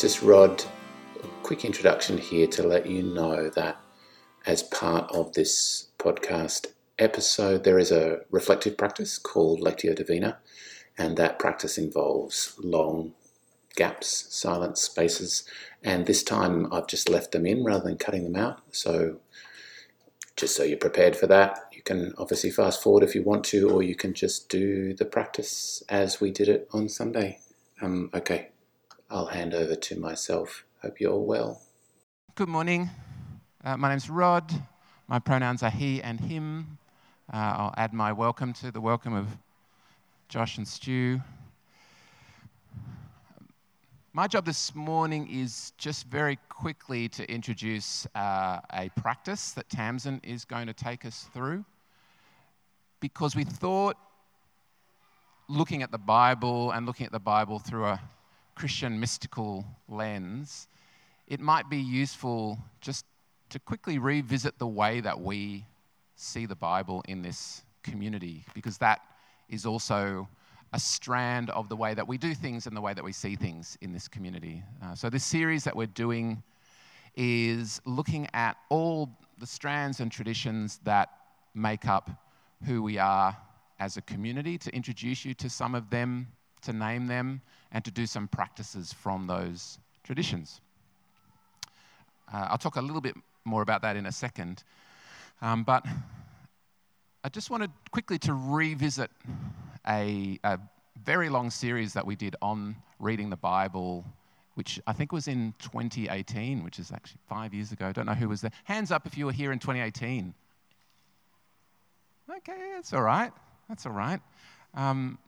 just Rod. A quick introduction here to let you know that as part of this podcast episode, there is a reflective practice called Lectio Divina, and that practice involves long gaps, silent spaces, and this time I've just left them in rather than cutting them out. So, just so you're prepared for that, you can obviously fast forward if you want to, or you can just do the practice as we did it on Sunday. Um, okay, I'll hand over to myself. Hope you're well. Good morning. Uh, my name's Rod. My pronouns are he and him. Uh, I'll add my welcome to the welcome of Josh and Stu. My job this morning is just very quickly to introduce uh, a practice that Tamsin is going to take us through because we thought looking at the Bible and looking at the Bible through a Christian mystical lens, it might be useful just to quickly revisit the way that we see the Bible in this community, because that is also a strand of the way that we do things and the way that we see things in this community. Uh, so, this series that we're doing is looking at all the strands and traditions that make up who we are as a community, to introduce you to some of them, to name them, and to do some practices from those traditions. Uh, I'll talk a little bit more about that in a second. Um, but I just wanted quickly to revisit a, a, very long series that we did on reading the Bible, which I think was in 2018, which is actually five years ago. I don't know who was there. Hands up if you were here in 2018. Okay, that's all right. That's all right. Um,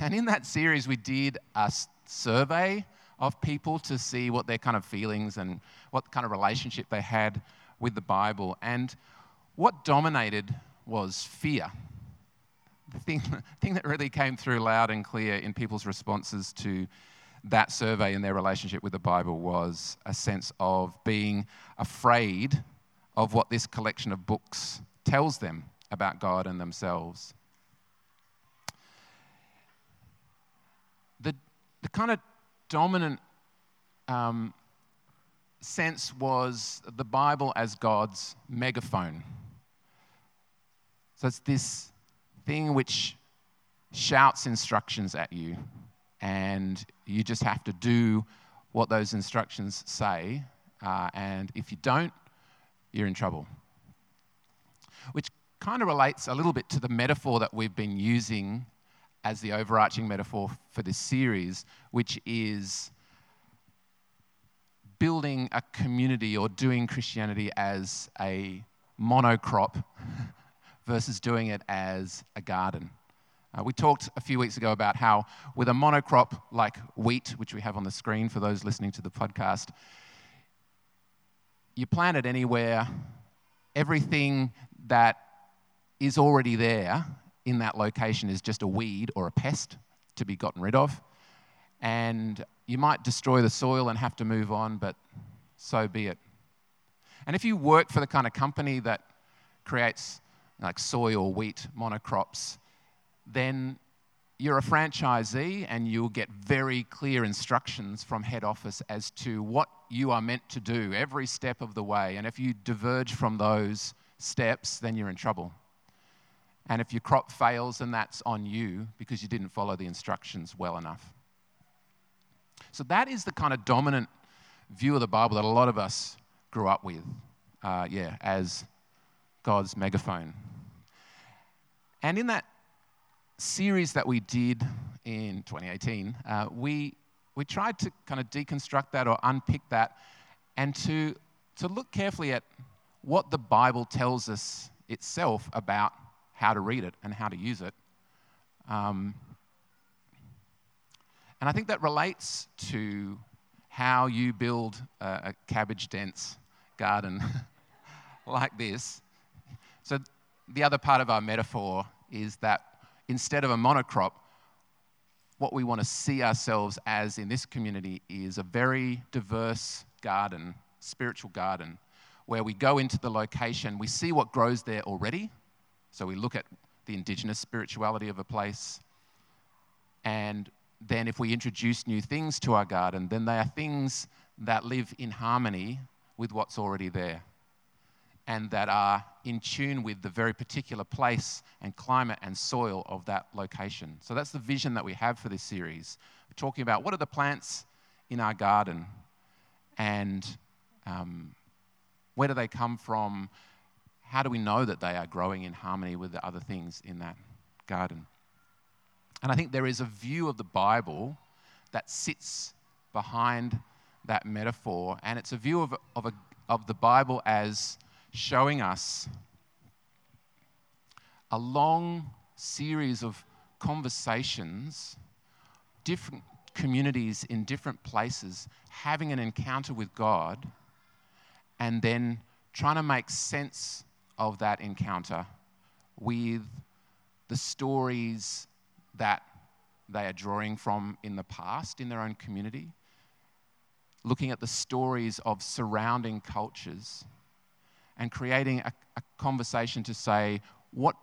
and in that series, we did a survey of people to see what their kind of feelings and what kind of relationship they had with the Bible. And what dominated was fear. The thing, the thing that really came through loud and clear in people's responses to that survey and their relationship with the Bible was a sense of being afraid of what this collection of books tells them about God and themselves. the kind of dominant um, sense was the Bible as God's megaphone. So it's this thing which shouts instructions at you, and you just have to do what those instructions say. Uh, and if you don't, you're in trouble. Which kind of relates a little bit to the metaphor that we've been using as the overarching metaphor for this series, which is building a community or doing Christianity as a monocrop versus doing it as a garden. Uh, we talked a few weeks ago about how, with a monocrop like wheat, which we have on the screen for those listening to the podcast, you plant it anywhere, everything that is already there in that location is just a weed or a pest to be gotten rid of. And you might destroy the soil and have to move on, but so be it. And if you work for the kind of company that creates like soy or wheat monocrops, then you're a franchisee and you'll get very clear instructions from head office as to what you are meant to do every step of the way. And if you diverge from those steps, then you're in trouble. And if your crop fails, then that's on you because you didn't follow the instructions well enough. So that is the kind of dominant view of the Bible that a lot of us grew up with, uh, yeah, as God's megaphone. And in that series that we did in 2018, uh, we, we tried to kind of deconstruct that or unpick that and to, to look carefully at what the Bible tells us itself about how to read it and how to use it. Um, and I think that relates to how you build a, a cabbage dense garden like this. So, the other part of our metaphor is that instead of a monocrop, what we want to see ourselves as in this community is a very diverse garden, spiritual garden, where we go into the location, we see what grows there already, so we look at the indigenous spirituality of a place, and then if we introduce new things to our garden, then they are things that live in harmony with what's already there and that are in tune with the very particular place and climate and soil of that location. So that's the vision that we have for this series. We're talking about what are the plants in our garden and um, where do they come from? How do we know that they are growing in harmony with the other things in that garden? And I think there is a view of the Bible that sits behind that metaphor, and it's a view of, of, a, of the Bible as showing us a long series of conversations, different communities in different places having an encounter with God, and then trying to make sense of that encounter with the stories that they are drawing from in the past in their own community, looking at the stories of surrounding cultures, and creating a, a conversation to say, what,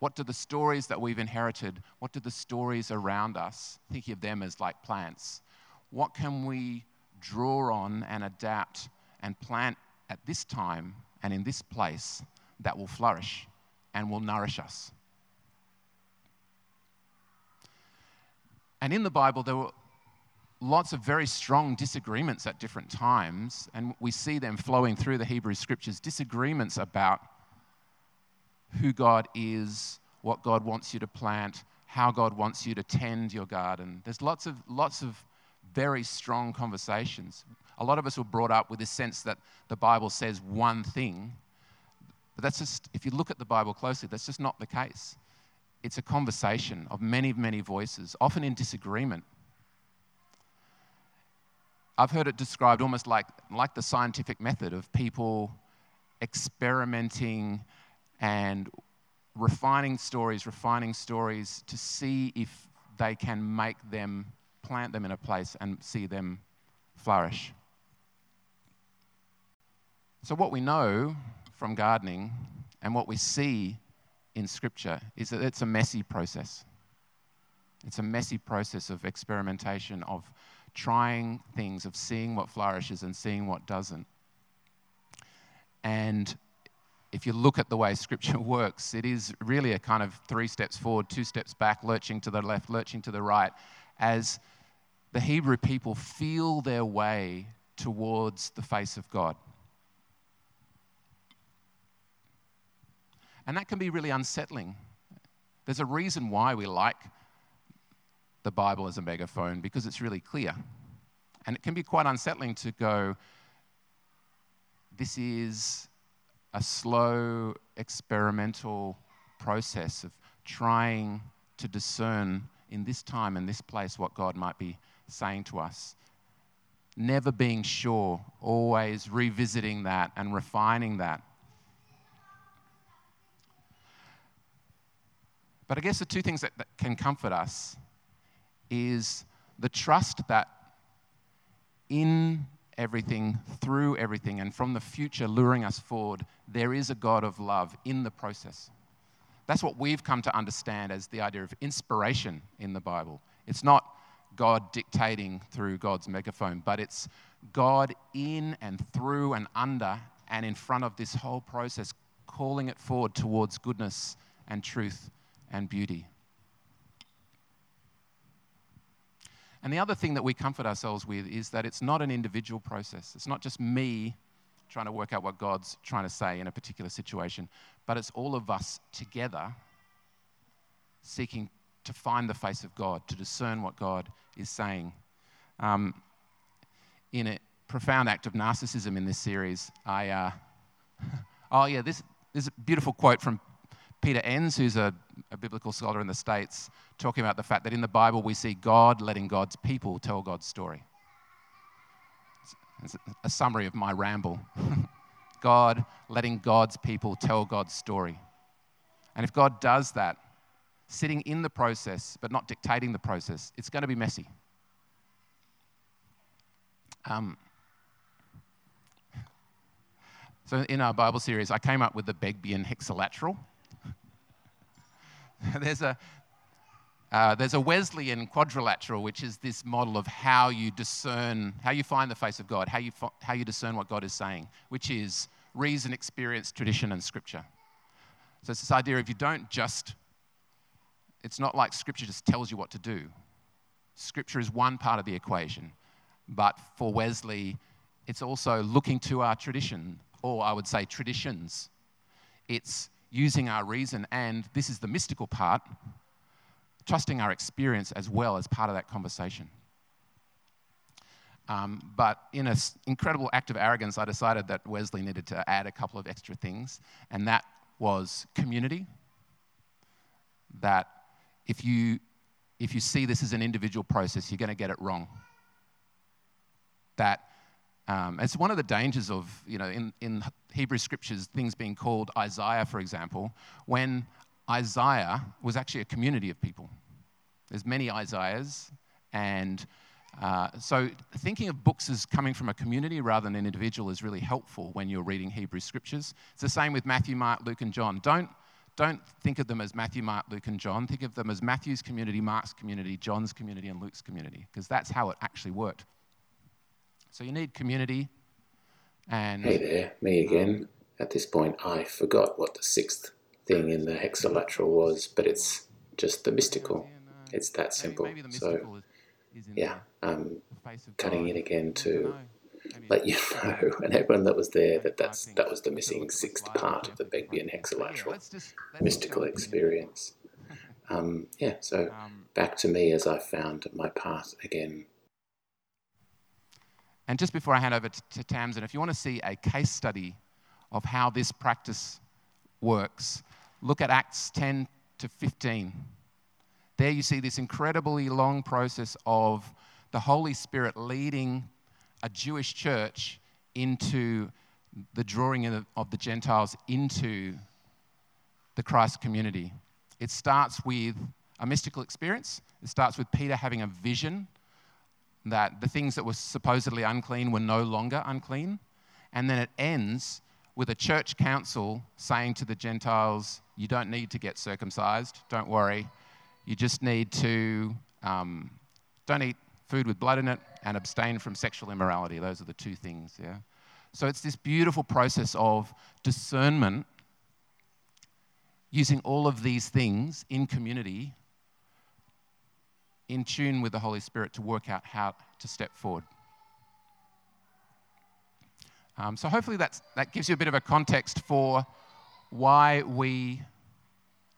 what do the stories that we've inherited, what do the stories around us, thinking of them as like plants, what can we draw on and adapt and plant at this time and in this place that will flourish and will nourish us? And in the Bible, there were lots of very strong disagreements at different times, and we see them flowing through the Hebrew scriptures disagreements about who God is, what God wants you to plant, how God wants you to tend your garden. There's lots of, lots of very strong conversations. A lot of us were brought up with this sense that the Bible says one thing, but that's just, if you look at the Bible closely, that's just not the case it's a conversation of many, many voices, often in disagreement. I've heard it described almost like, like the scientific method of people experimenting and refining stories, refining stories to see if they can make them, plant them in a place and see them flourish. So, what we know from gardening and what we see in Scripture is that it's a messy process. It's a messy process of experimentation, of trying things, of seeing what flourishes and seeing what doesn't. And if you look at the way Scripture works, it is really a kind of three steps forward, two steps back, lurching to the left, lurching to the right, as the Hebrew people feel their way towards the face of God. And that can be really unsettling. There's a reason why we like the Bible as a megaphone because it's really clear. And it can be quite unsettling to go, this is a slow, experimental process of trying to discern in this time and this place what God might be saying to us. Never being sure, always revisiting that and refining that But I guess the two things that, that can comfort us is the trust that in everything, through everything, and from the future luring us forward, there is a God of love in the process. That's what we've come to understand as the idea of inspiration in the Bible. It's not God dictating through God's megaphone, but it's God in and through and under and in front of this whole process, calling it forward towards goodness and truth and beauty. And the other thing that we comfort ourselves with is that it's not an individual process. It's not just me trying to work out what God's trying to say in a particular situation, but it's all of us together seeking to find the face of God, to discern what God is saying. Um, in a profound act of narcissism in this series, I, uh, oh yeah, this, this is a beautiful quote from Peter Enns, who's a, a, biblical scholar in the States, talking about the fact that in the Bible we see God letting God's people tell God's story. It's a summary of my ramble. God letting God's people tell God's story. And if God does that, sitting in the process but not dictating the process, it's going to be messy. Um, so, in our Bible series, I came up with the Begbien hexalateral. there's a, uh, there's a Wesleyan quadrilateral, which is this model of how you discern, how you find the face of God, how you, fo- how you discern what God is saying, which is reason, experience, tradition, and scripture. So it's this idea of you don't just, it's not like scripture just tells you what to do. Scripture is one part of the equation, but for Wesley, it's also looking to our tradition, or I would say traditions. It's using our reason, and this is the mystical part, trusting our experience as well as part of that conversation. Um, but in an incredible act of arrogance, I decided that Wesley needed to add a couple of extra things, and that was community. That if you, if you see this as an individual process, you're going to get it wrong. That um, it's one of the dangers of, you know, in, in Hebrew scriptures, things being called Isaiah, for example, when Isaiah was actually a community of people. There's many Isaiahs, and uh, so thinking of books as coming from a community rather than an individual is really helpful when you're reading Hebrew scriptures. It's the same with Matthew, Mark, Luke, and John. Don't, don't think of them as Matthew, Mark, Luke, and John. Think of them as Matthew's community, Mark's community, John's community, and Luke's community, because that's how it actually worked. So you need community and. Hey there, me again. At this point, I forgot what the sixth thing in the hexalateral was, but it's just the mystical. It's that simple. So, yeah, I'm cutting in again to let you know, and everyone that was there, that that's, that was the missing sixth part of the Begbian hexalateral mystical experience. Um, yeah, so um, back to me as I found my path again and just before I hand over to, to Tamsin, if you want to see a case study of how this practice works, look at Acts 10 to 15. There you see this incredibly long process of the Holy Spirit leading a Jewish church into the drawing of the Gentiles into the Christ community. It starts with a mystical experience. It starts with Peter having a vision that the things that were supposedly unclean were no longer unclean. And then it ends with a church council saying to the Gentiles, You don't need to get circumcised, don't worry. You just need to um, don't eat food with blood in it and abstain from sexual immorality. Those are the two things, yeah? So it's this beautiful process of discernment using all of these things in community in tune with the Holy Spirit to work out how to step forward. Um, so, hopefully, that's, that gives you a bit of a context for why we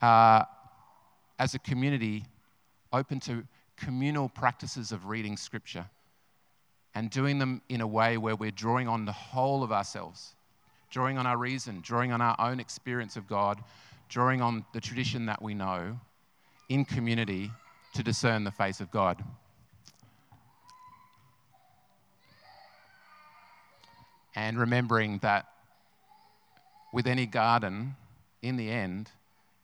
are, as a community, open to communal practices of reading Scripture and doing them in a way where we're drawing on the whole of ourselves, drawing on our reason, drawing on our own experience of God, drawing on the tradition that we know in community to discern the face of God. And remembering that with any garden, in the end,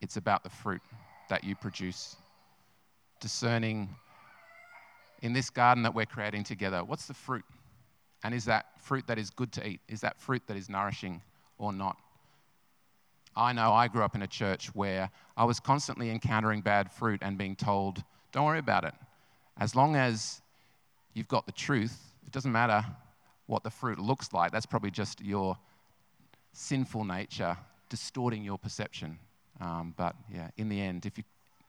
it's about the fruit that you produce. Discerning in this garden that we're creating together, what's the fruit? And is that fruit that is good to eat? Is that fruit that is nourishing or not? I know I grew up in a church where I was constantly encountering bad fruit and being told don't worry about it. As long as you've got the truth, it doesn't matter what the fruit looks like. That's probably just your sinful nature distorting your perception. Um, but yeah, in the end, if, you,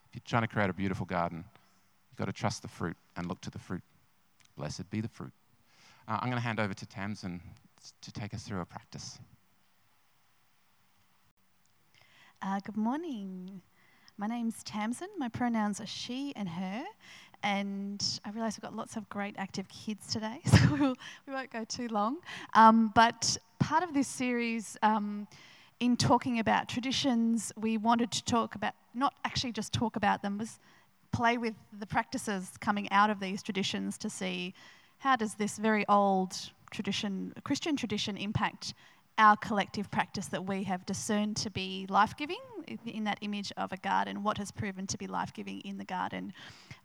if you're trying to create a beautiful garden, you've got to trust the fruit and look to the fruit. Blessed be the fruit. Uh, I'm going to hand over to Tamsin to take us through a practice. Uh, good morning. My name's Tamsin. My pronouns are she and her. And I realise we've got lots of great active kids today, so we'll, we won't go too long. Um, but part of this series, um, in talking about traditions, we wanted to talk about, not actually just talk about them, was play with the practices coming out of these traditions to see how does this very old tradition, Christian tradition, impact our collective practice that we have discerned to be life giving in that image of a garden, what has proven to be life giving in the garden.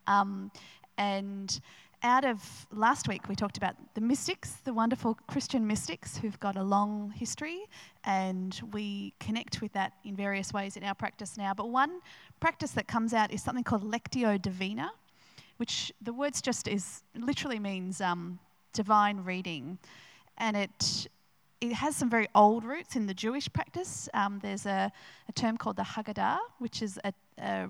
Um, And out of last week, we talked about the mystics, the wonderful Christian mystics who've got a long history, and we connect with that in various ways in our practice now. But one practice that comes out is something called Lectio Divina, which the words just is literally means um, divine reading, and it it has some very old roots in the Jewish practice. Um, there's a, a, term called the Haggadah, which is a, a,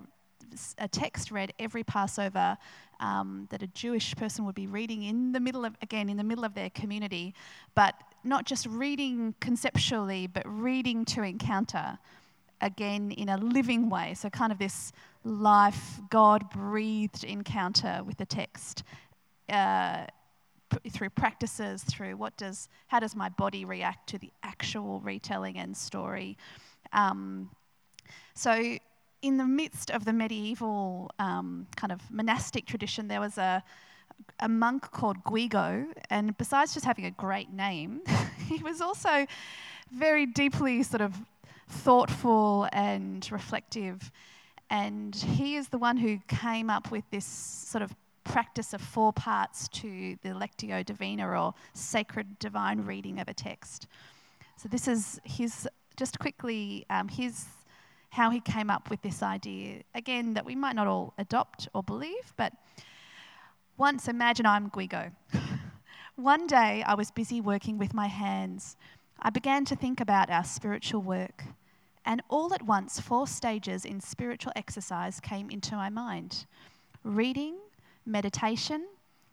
a text read every Passover um, that a Jewish person would be reading in the middle of, again, in the middle of their community, but not just reading conceptually, but reading to encounter, again, in a living way. So, kind of this life, God breathed encounter with the text. Uh, through practices, through what does, how does my body react to the actual retelling and story. Um, so in the midst of the medieval um, kind of monastic tradition, there was a, a monk called Guigo, and besides just having a great name, he was also very deeply sort of thoughtful and reflective. And he is the one who came up with this sort of practice of four parts to the Lectio Divina or sacred divine reading of a text. So, this is his, just quickly, um, his how he came up with this idea. Again, that we might not all adopt or believe, but once imagine I'm Guigo. One day I was busy working with my hands. I began to think about our spiritual work, and all at once, four stages in spiritual exercise came into my mind reading, meditation,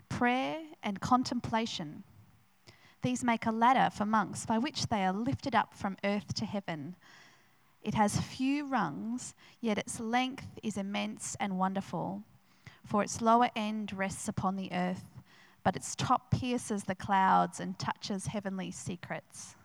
prayer, and contemplation. These make a ladder for monks by which they are lifted up from earth to heaven it has few rungs, yet its length is immense and wonderful. For its lower end rests upon the earth, but its top pierces the clouds and touches heavenly secrets.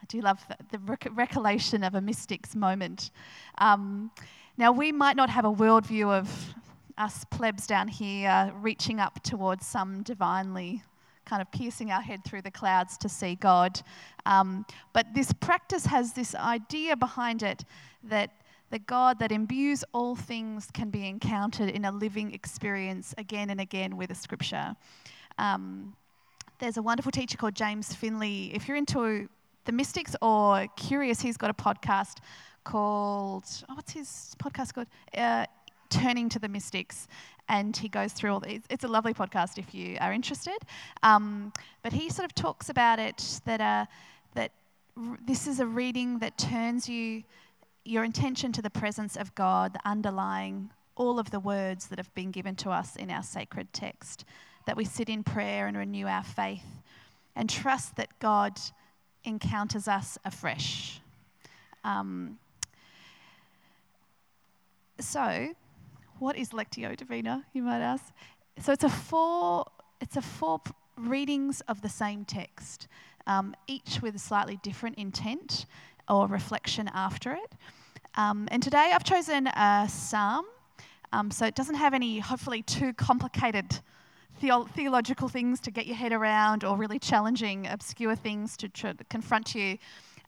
I do love the, the rec- recollection of a mystic's moment. Um, now, we might not have a worldview of us plebs down here reaching up towards some divinely kind of piercing our head through the clouds to see God. Um, but this practice has this idea behind it that the God that imbues all things can be encountered in a living experience again and again with a scripture. Um, there's a wonderful teacher called James Finley. If you're into the mystics or curious, he's got a podcast called, oh, what's his podcast called? Uh, Turning to the Mystics and he goes through all these. It's a lovely podcast if you are interested. Um, but he sort of talks about it that uh, that r- this is a reading that turns you your intention to the presence of God, the underlying all of the words that have been given to us in our sacred text. That we sit in prayer and renew our faith, and trust that God encounters us afresh. Um, so what is Lectio Divina, you might ask? So it's a four, it's a four readings of the same text, um, each with a slightly different intent or reflection after it. Um, and today I've chosen a psalm, um, so it doesn't have any, hopefully, too complicated theo- theological things to get your head around or really challenging, obscure things to, tr- confront you.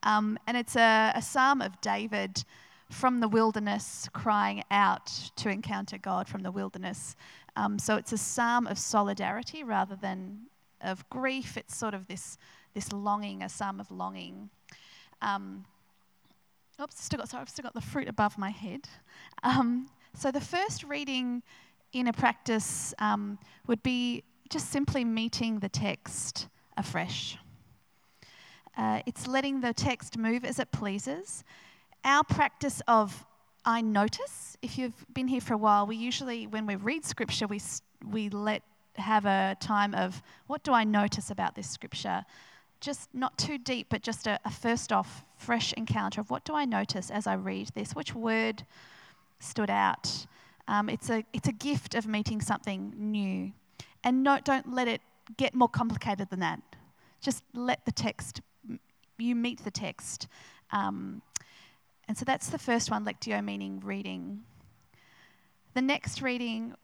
Um, and it's a, a psalm of David from the wilderness, crying out to encounter God from the wilderness. Um, so it's a psalm of solidarity rather than of grief. It's sort of this, this longing, a psalm of longing. Um, oops, still got, sorry, I've still got the fruit above my head. Um, so the first reading in a practice um, would be just simply meeting the text afresh. Uh, it's letting the text move as it pleases our practice of I notice, if you've been here for a while, we usually, when we read scripture, we, we let have a time of what do I notice about this scripture? Just not too deep, but just a, a first off, fresh encounter of what do I notice as I read this? Which word stood out? Um, it's, a, it's a gift of meeting something new. And no, don't let it get more complicated than that. Just let the text, you meet the text. Um, and so that's the first one, lectio, meaning reading. The next reading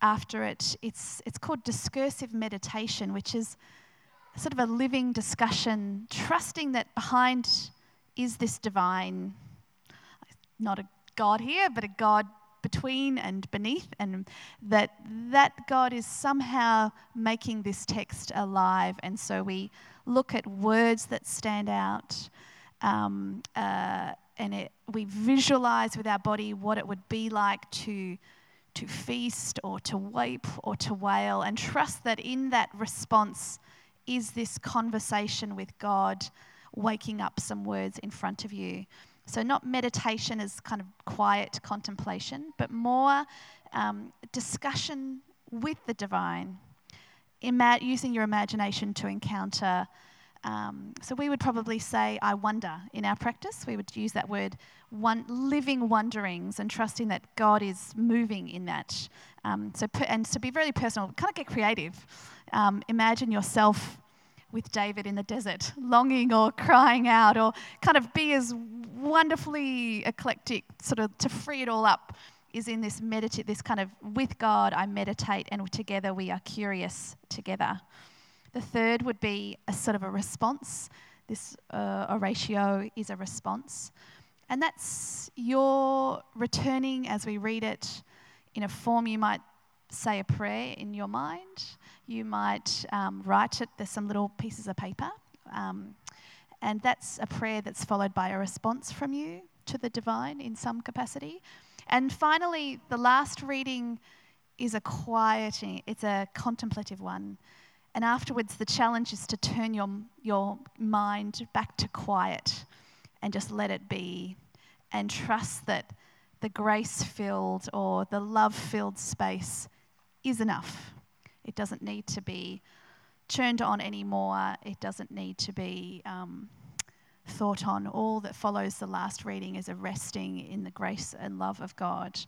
after it, it's, it's called discursive meditation, which is sort of a living discussion, trusting that behind is this divine, not a God here, but a God between and beneath, and that that God is somehow making this text alive. And so we look at words that stand out, um, uh, and it, we visualize with our body what it would be like to to feast or to weep or to wail, and trust that in that response is this conversation with God waking up some words in front of you. So, not meditation as kind of quiet contemplation, but more um, discussion with the divine, Ima- using your imagination to encounter. Um, so, we would probably say, I wonder in our practice. We would use that word, one, living wonderings, and trusting that God is moving in that. Um, so, and to be really personal, kind of get creative. Um, imagine yourself with David in the desert, longing or crying out, or kind of be as wonderfully eclectic, sort of to free it all up, is in this meditate, this kind of with God, I meditate, and together we are curious together. The third would be a sort of a response. This uh, oratio is a response. And that's your returning as we read it in a form you might say a prayer in your mind. You might um, write it, there's some little pieces of paper. Um, and that's a prayer that's followed by a response from you to the divine in some capacity. And finally, the last reading is a quieting, it's a contemplative one. And afterwards, the challenge is to turn your, your mind back to quiet and just let it be and trust that the grace filled or the love filled space is enough. It doesn't need to be turned on anymore. It doesn't need to be um, thought on. All that follows the last reading is a resting in the grace and love of God.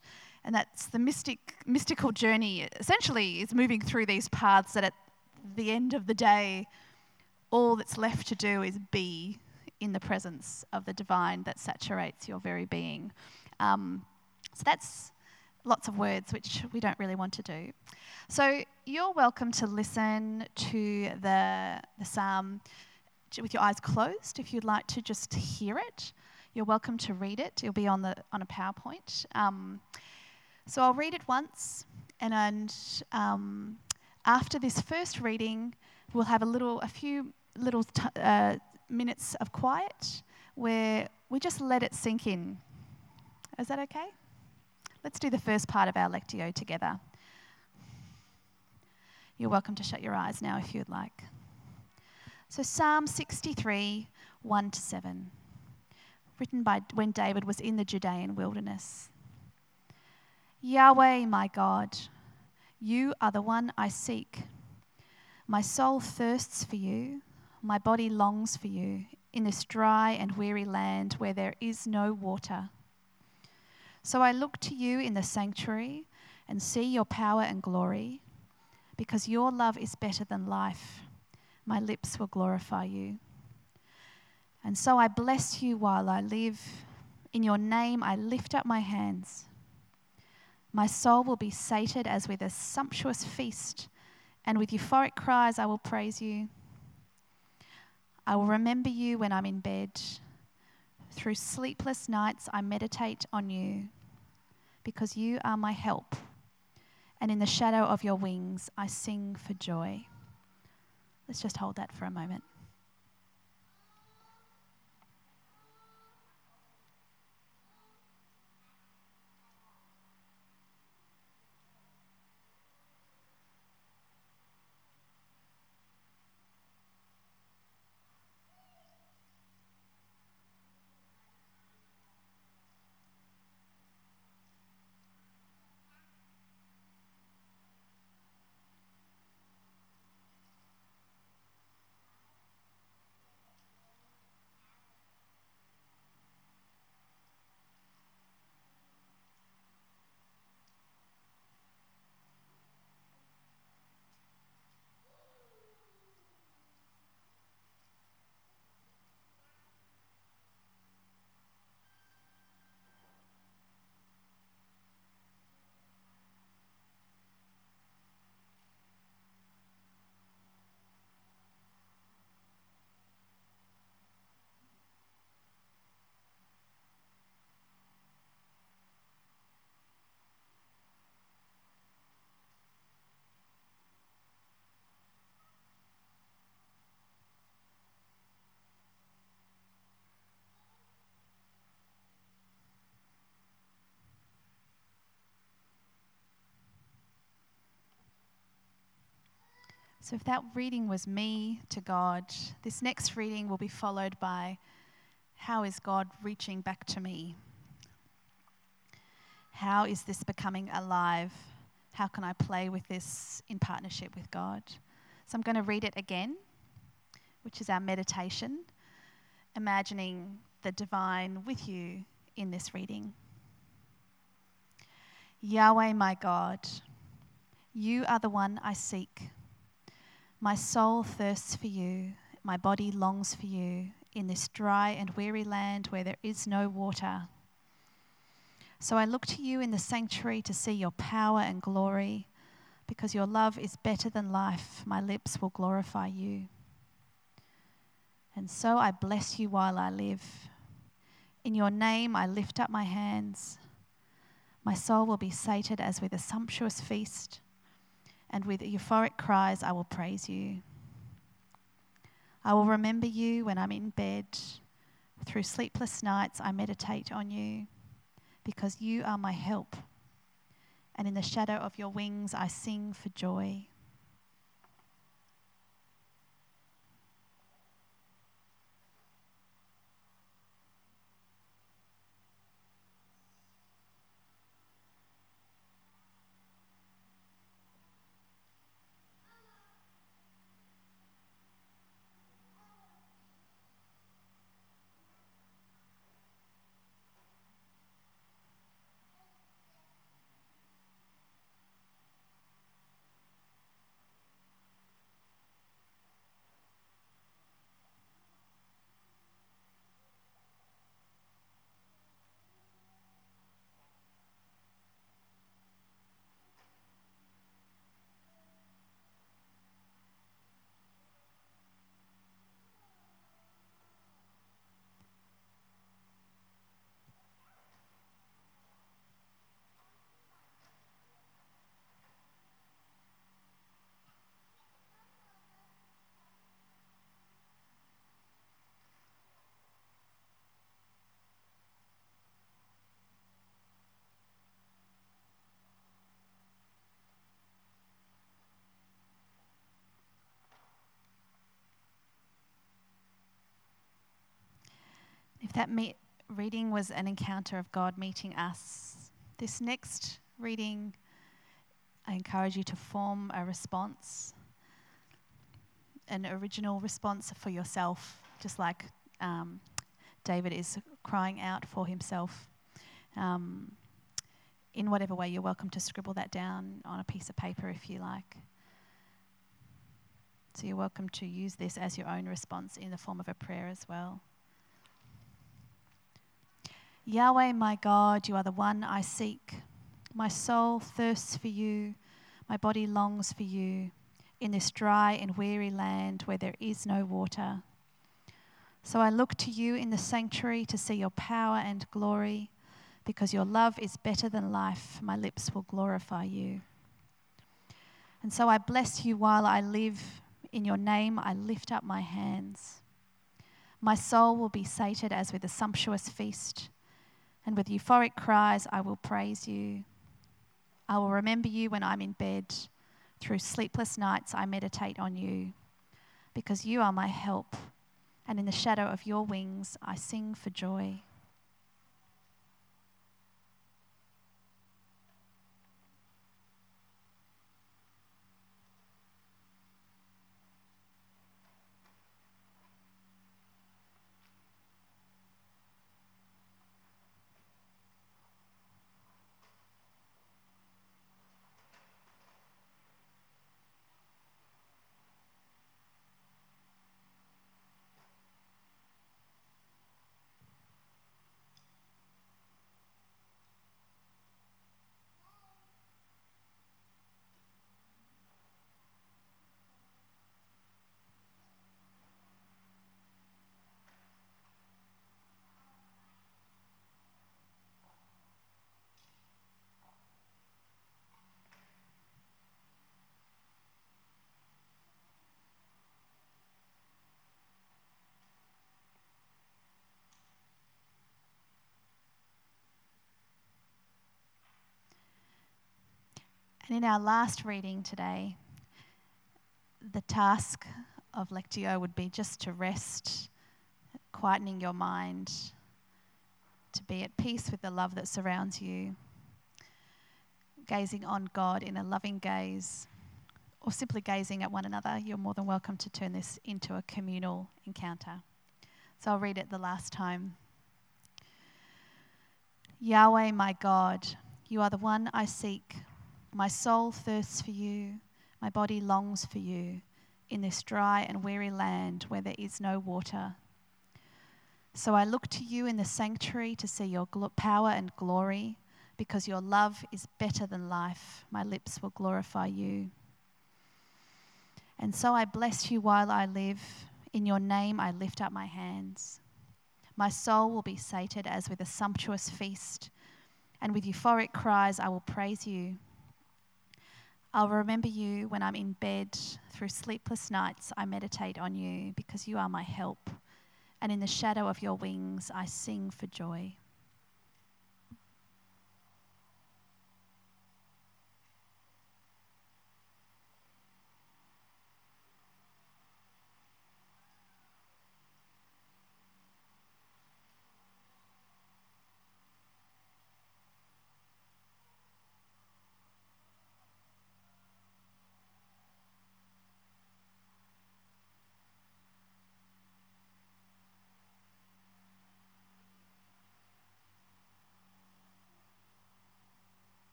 And that's the mystic, mystical journey, essentially, is moving through these paths that at the end of the day, all that's left to do is be in the presence of the divine that saturates your very being. Um, so that's lots of words, which we don't really want to do. So you're welcome to listen to the, the psalm with your eyes closed if you'd like to just hear it. You're welcome to read it. It'll be on, the, on a PowerPoint. Um, so I'll read it once, and, and um, after this first reading, we'll have a little, a few little t- uh, minutes of quiet where we just let it sink in. Is that okay? Let's do the first part of our Lectio together. You're welcome to shut your eyes now if you'd like. So, Psalm 63, 1 to 7, written by when David was in the Judean wilderness. Yahweh, my God, you are the one I seek. My soul thirsts for you, my body longs for you in this dry and weary land where there is no water. So I look to you in the sanctuary and see your power and glory, because your love is better than life. My lips will glorify you. And so I bless you while I live. In your name I lift up my hands. My soul will be sated as with a sumptuous feast, and with euphoric cries I will praise you. I will remember you when I'm in bed through sleepless nights, I meditate on you because you are my help. And in the shadow of your wings, I sing for joy. Let's just hold that for a moment. So, if that reading was me to God, this next reading will be followed by how is God reaching back to me? How is this becoming alive? How can I play with this in partnership with God? So, I'm going to read it again, which is our meditation, imagining the divine with you in this reading. Yahweh, my God, you are the one I seek. My soul thirsts for you, my body longs for you in this dry and weary land where there is no water. So I look to you in the sanctuary to see your power and glory. Because your love is better than life, my lips will glorify you. And so I bless you while I live. In your name I lift up my hands. My soul will be sated as with a sumptuous feast and with euphoric cries I will praise you. I will remember you when I'm in bed. Through sleepless nights, I meditate on you because you are my help. And in the shadow of your wings, I sing for joy. That me- reading was an encounter of God meeting us, this next reading, I encourage you to form a response, an original response for yourself, just like um, David is crying out for himself. Um, in whatever way, you're welcome to scribble that down on a piece of paper if you like. So you're welcome to use this as your own response in the form of a prayer as well. Yahweh, my God, you are the one I seek. My soul thirsts for you, my body longs for you in this dry and weary land where there is no water. So I look to you in the sanctuary to see your power and glory. Because your love is better than life, my lips will glorify you. And so I bless you while I live. In your name I lift up my hands. My soul will be sated as with a sumptuous feast and with euphoric cries, I will praise you. I will remember you when I'm in bed. Through sleepless nights, I meditate on you, because you are my help, and in the shadow of your wings, I sing for joy. And in our last reading today, the task of Lectio would be just to rest, quietening your mind, to be at peace with the love that surrounds you, gazing on God in a loving gaze, or simply gazing at one another. You're more than welcome to turn this into a communal encounter. So I'll read it the last time. Yahweh, my God, you are the one I seek. My soul thirsts for you, my body longs for you in this dry and weary land where there is no water. So I look to you in the sanctuary to see your power and glory, because your love is better than life. My lips will glorify you. And so I bless you while I live. In your name I lift up my hands. My soul will be sated as with a sumptuous feast, and with euphoric cries I will praise you. I'll remember you when I'm in bed. Through sleepless nights, I meditate on you because you are my help. And in the shadow of your wings, I sing for joy.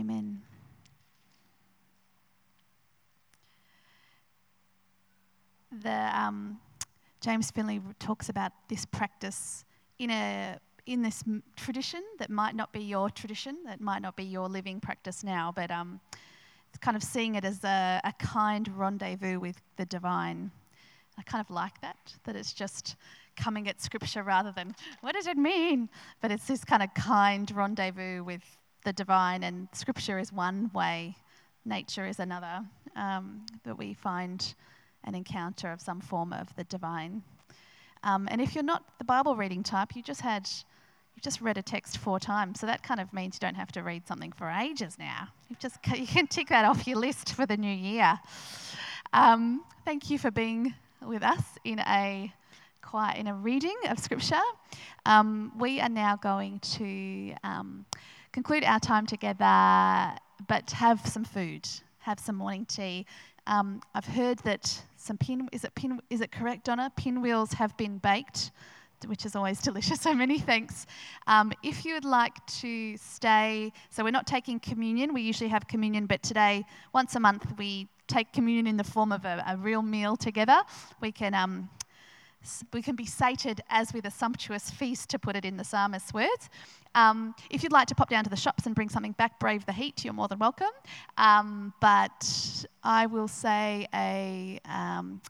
Amen. The um, James Finley talks about this practice in a in this tradition that might not be your tradition, that might not be your living practice now, but um, kind of seeing it as a, a kind rendezvous with the divine. I kind of like that, that it's just coming at scripture rather than what does it mean? But it's this kind of kind rendezvous with the divine, and scripture is one way, nature is another, um, that we find an encounter of some form of the divine. Um, and if you're not the Bible reading type, you just had you just read a text four times, so that kind of means you don't have to read something for ages now. You just you can tick that off your list for the new year. Um, thank you for being with us in a quiet in a reading of Scripture. Um, we are now going to um, conclude our time together, but have some food, have some morning tea. Um, I've heard that some pin is it pin is it correct, Donna? Pinwheels have been baked, which is always delicious. So many thanks. Um, if you would like to stay, so we're not taking communion. We usually have communion, but today, once a month, we take communion in the form of a, a real meal together. We can. Um, we can be sated as with a sumptuous feast, to put it in the psalmist's words. Um, if you'd like to pop down to the shops and bring something back, brave the heat, you're more than welcome. Um, but I will say a, um,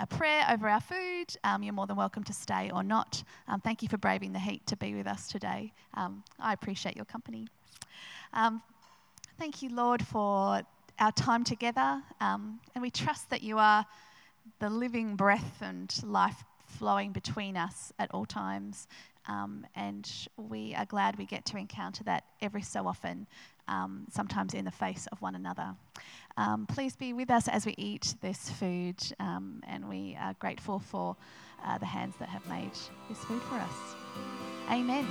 a prayer over our food. Um, you're more than welcome to stay or not. Um, thank you for braving the heat to be with us today. Um, I appreciate your company. thank you, Lord, for our time together. and we trust that you are the living breath and life flowing between us at all times. Um, and we are glad we get to encounter that every so often, um, sometimes in the face of one another. Um, please be with us as we eat this food, um, and we are grateful for uh, the hands that have made this food for us. Amen.